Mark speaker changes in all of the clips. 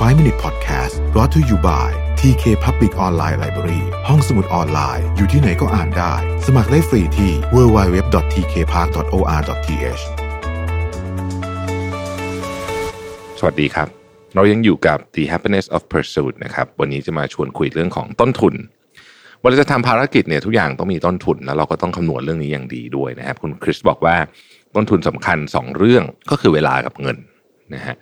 Speaker 1: 5 Minute Podcast brought to you by TK Public Online Library ห้องสมุดออนไลน์ อยู่ที่ไหนก็อ่านได้ สมัครได้ฟรีที่ www.tkpark.or.th
Speaker 2: สวัสดีครับ เรายังอยู่กับ The Happiness of Pursuit นะครับ วันนี้จะมาชวนคุยเรื่องของต้นทุนเวลาจะทำภารกิจเนี่ยทุกอย่างต้องมีต้นทุน แล้วเราก็ต้องคำนวณเรื่องนี้อย่างดีด้วยนะครับ คุณคริสบอกว่าต้นทุนสำคัญ 2 เรื่องก็คือเวลากับเงินนะฮะ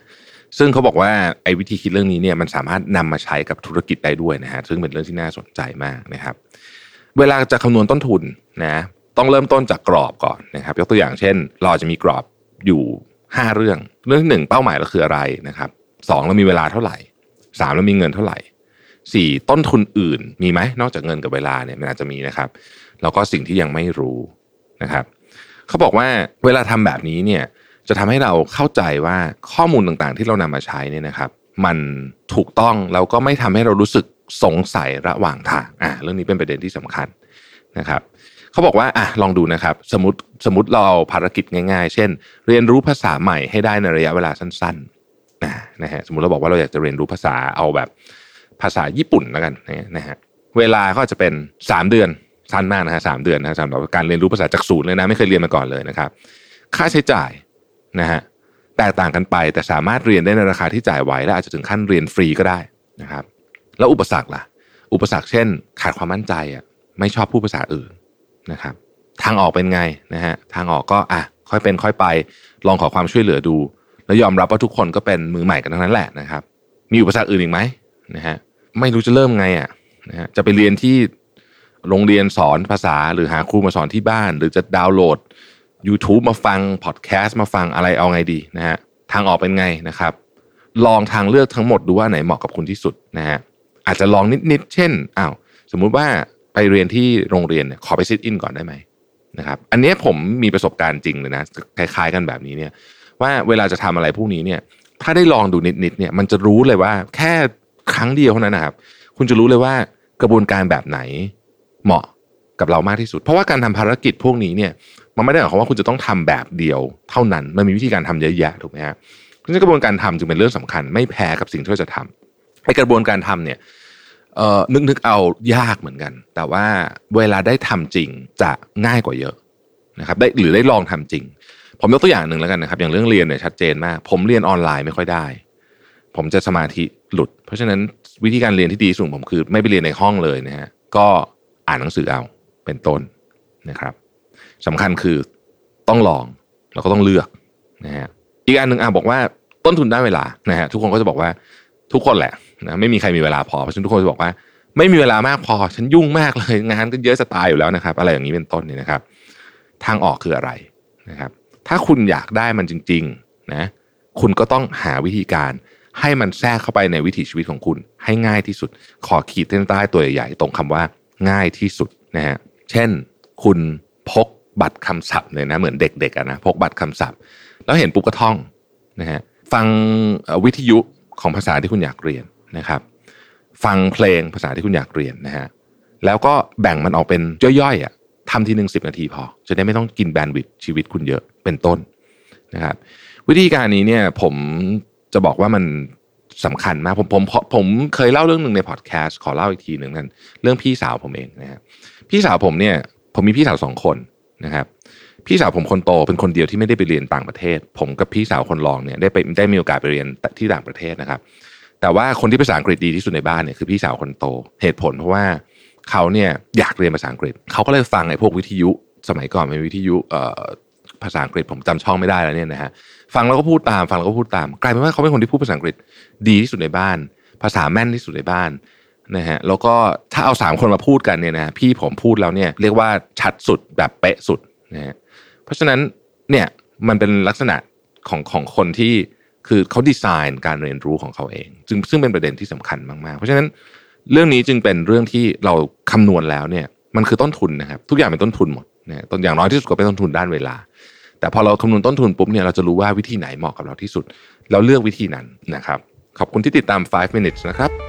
Speaker 2: ซึ่งเขาบอกว่าไอ้วิธีคิดเรื่องนี้เนี่ยมันสามารถนำมาใช้กับธุรกิจได้ด้วยนะฮะซึ่งเป็นเรื่องที่น่าสนใจมากนะครับ เวลาจะคำนวณต้นทุนนะต้องเริ่มต้นจากกรอบก่อนนะครับ ยกตัวอย่างเช่น เราจะมีกรอบอยู่ 5 เรื่อง เรื่องที่หนึ่งเป้าหมายเราคืออะไรนะครับสองเรามีเวลาเท่าไหร่สามเรามีเงินเท่าไหร่สี่ต้นทุนอื่นมีไหมนอกจากเงินกับเวลาเนี่ยมันอาจจะมีนะครับแล้วก็สิ่งที่ยังไม่รู้นะครับเขาบอกว่าเวลาทำแบบนี้เนี่ย จะทำให้เราเข้าใจว่าข้อมูลต่างๆ ที่เรานำมาใช้เนี่ยนะครับ มันถูกต้องแล้วก็ไม่ทำให้เรารู้สึกสงสัยระหว่างทางอะเรื่องนี้เป็นประเด็นที่สำคัญนะครับเขาบอกว่าอะลองดูนะครับ สมมติสมมติเราภารกิจง่าย ๆ เช่น เรียนรู้ภาษาใหม่ให้ได้ในระยะเวลาสั้นๆนะฮะสมมติเราบอกว่าเราอยากจะเรียนรู้ภาษาเอาแบบภาษาญี่ปุ่นแล้วกันนะฮะเวลาก็จะเป็น 3 เดือนสั้นมากนะฮะสเดือนนะสำหรับการเรียนรู้ภาษาจากศูนย์เลยนะไม่เคยเรียนมาก่อนเลยนะครับ ค่าใช้จ่าย นะฮะแตกต่างกันไปแต่สามารถเรียนได้ในราคาที่จ่ายไหวและอาจจะถึงขั้นเรียนฟรีก็ได้นะครับ แล้วอุปสรรคล่ะ อุปสรรคเช่น ขาดความมั่นใจอะไม่ชอบพูดภาษาอื่นนะครับ ทางออกเป็นไงนะฮะทางออกก็อะค่อยเป็นค่อยไป ลองขอความช่วยเหลือดู แล้วยอมรับว่าทุกคนก็เป็นมือใหม่กันทั้งนั้นแหละนะครับ มีอุปสรรคอื่นอีกไหมนะฮะไม่รู้จะเริ่มไงอะนะฮะจะไปเรียนที่โรงเรียนสอนภาษาหรือหาครูมาสอนที่บ้าน หรือจะดาวน์โหลด YouTube มาฟังพอดแคสต์มาฟังอะไรเอาไงดีนะฮะทางออกเป็นไงนะครับ ลองทางเลือกทั้งหมดดูว่าไหนเหมาะกับคุณที่สุดนะฮะอาจจะลองนิดๆเช่นอ้าวสมมุติว่าไปเรียนที่โรงเรียนเนี่ยขอไปซิทอินก่อนได้ไหมนะครับ อันนี้ผมมีประสบการณ์จริงเลยนะคล้ายๆกันแบบนี้เนี่ยว่าเวลาจะทำอะไรพวกนี้เนี่ยถ้าได้ลองดูนิดๆเนี่ยมันจะรู้เลยว่าแค่ครั้งเดียวเท่านั้นนะครับ คุณจะรู้เลยว่ากระบวนการแบบไหนเหมาะกับเรามากที่สุด เพราะว่าการทำภารกิจพวกนี้เนี่ย มันไม่ได้หมายความว่าคุณจะต้องทำแบบเดียวเท่านั้น มันมีวิธีการทำเยอะแยะถูกไหมฮะเพราะฉะนั้นกระบวนการทำจึงเป็นเรื่องสำคัญ ไม่แพ้กับสิ่งที่เราจะทำไอกระบวนการทำเนี่ยเอ่อนึกนึกเอายากเหมือนกัน แต่ว่าเวลาได้ทำจริงจะง่ายกว่าเยอะนะครับได้หรือได้ลองทำจริง ผมยกตัวอย่างหนึ่งแล้วกันนะครับ อย่างเรื่องเรียนเนี่ยชัดเจนมาก ผมเรียนออนไลน์ไม่ค่อยได้ ผมจะสมาธิหลุด เพราะฉะนั้นวิธีการเรียนที่ดีสุดผมคือ ไม่ไปเรียนในห้องเลยนะฮะก็อ่านหนังสือเอาเป็นต้นนะครับ สำคัญคือต้องลองแล้วก็ต้องเลือกนะฮะอีกอันหนึ่งอะบอกว่าต้นทุนได้เวลานะฮะทุกคนก็จะบอกว่าทุกคนแหละนะไม่มีใครมีเวลาพอเพราะฉะนั้นทุกคนจะบอกว่า ไม่มีเวลามากพอ ฉันยุ่งมากเลยงานก็เยอะจะตายอยู่แล้วนะครับ อะไรอย่างนี้เป็นต้นนี่นะครับ ทางออกคืออะไรนะครับ ถ้าคุณอยากได้มันจริง ๆนะคุณก็ต้องหาวิธีการให้มันแทรกเข้าไปในวิถีชีวิตของคุณ ให้ง่ายที่สุด ขอขีดเส้นใต้ตัวใหญ่ๆตรงคำว่าง่ายที่สุดนะฮะเช่น คุณพก บัตรคำศัพท์เลยนะเหมือนเด็กๆนะพกบัตรคำศัพท์ แล้วเห็นปุ๊บก็ท่องนะฮะฟังวิทยุของภาษาที่คุณอยากเรียนนะครับ ฟังเพลงภาษาที่คุณอยากเรียนนะฮะแล้วก็แบ่งมันออกเป็นย่อยๆอะทำทีหนึ่งสิบนาทีพอ จะได้ไม่ต้องกินแบนด์วิดชีวิตคุณเยอะเป็นต้นนะครับ วิธีการนี้เนี่ยผมจะบอกว่ามันสำคัญมากผมผมผมเคยเล่าเรื่องหนึ่งในพอดแคสต์ขอเล่าอีกทีหนึ่งกันเรื่องพี่สาวผมเองนะครับพี่สาวผมเนี่ย ผมมีพี่สาวสองคน นะครับพี่สาวผมคนโตเป็นคนเดียวที่ไม่ได้ไปเรียนต่างประเทศ ผมกับพี่สาวคนรองเนี่ยได้ไปได้มีโอกาสไปเรียนที่ต่างประเทศนะครับ แต่ว่าคนที่ภาษาอังกฤษดีที่สุดในบ้านเนี่ยคือพี่สาวคนโตเหตุผลเพราะว่าเขาเนี่ยอยากเรียนภาษาอังกฤษเขาก็เลยฟังไอ้พวกวิทยุ สมัยก่อนเป็นวิทยุภาษาอังกฤษผมจำช่องไม่ได้แล้วเนี่ยนะฮะฟังแล้วก็พูดตามฟังแล้วก็พูดตาม กลายเป็นว่าเขาเป็นคนที่พูดภาษาอังกฤษดีที่สุดในบ้าน ภาษาแม่นที่สุดในบ้าน นะฮะแล้วก็ถ้าเอาสามคนมาพูดกันเนี่ยนะพี่ผมพูดแล้วเนี่ยเรียกว่าชัดสุดแบบเป๊ะสุดนะฮะเพราะฉะนั้นเนี่ยมันเป็นลักษณะของของคนที่คือเขาดีไซน์การเรียนรู้ของเขาเองจึงซึ่งเป็นประเด็นที่สำคัญมากๆ เพราะฉะนั้นเรื่องนี้จึงเป็นเรื่องที่เราคำนวณแล้วเนี่ยมันคือต้นทุนนะครับ ทุกอย่างเป็นต้นทุนหมดนะต้นอย่างน้อยที่สุดก็เป็นต้นทุนด้านเวลา แต่พอเราคำนวณต้นทุนปุ๊บเนี่ยเราจะรู้ว่าวิธีไหนเหมาะกับเราที่สุด เราเลือกวิธีนั้นนะครับ ขอบคุณที่ติดตาม 5 minutes นะครับ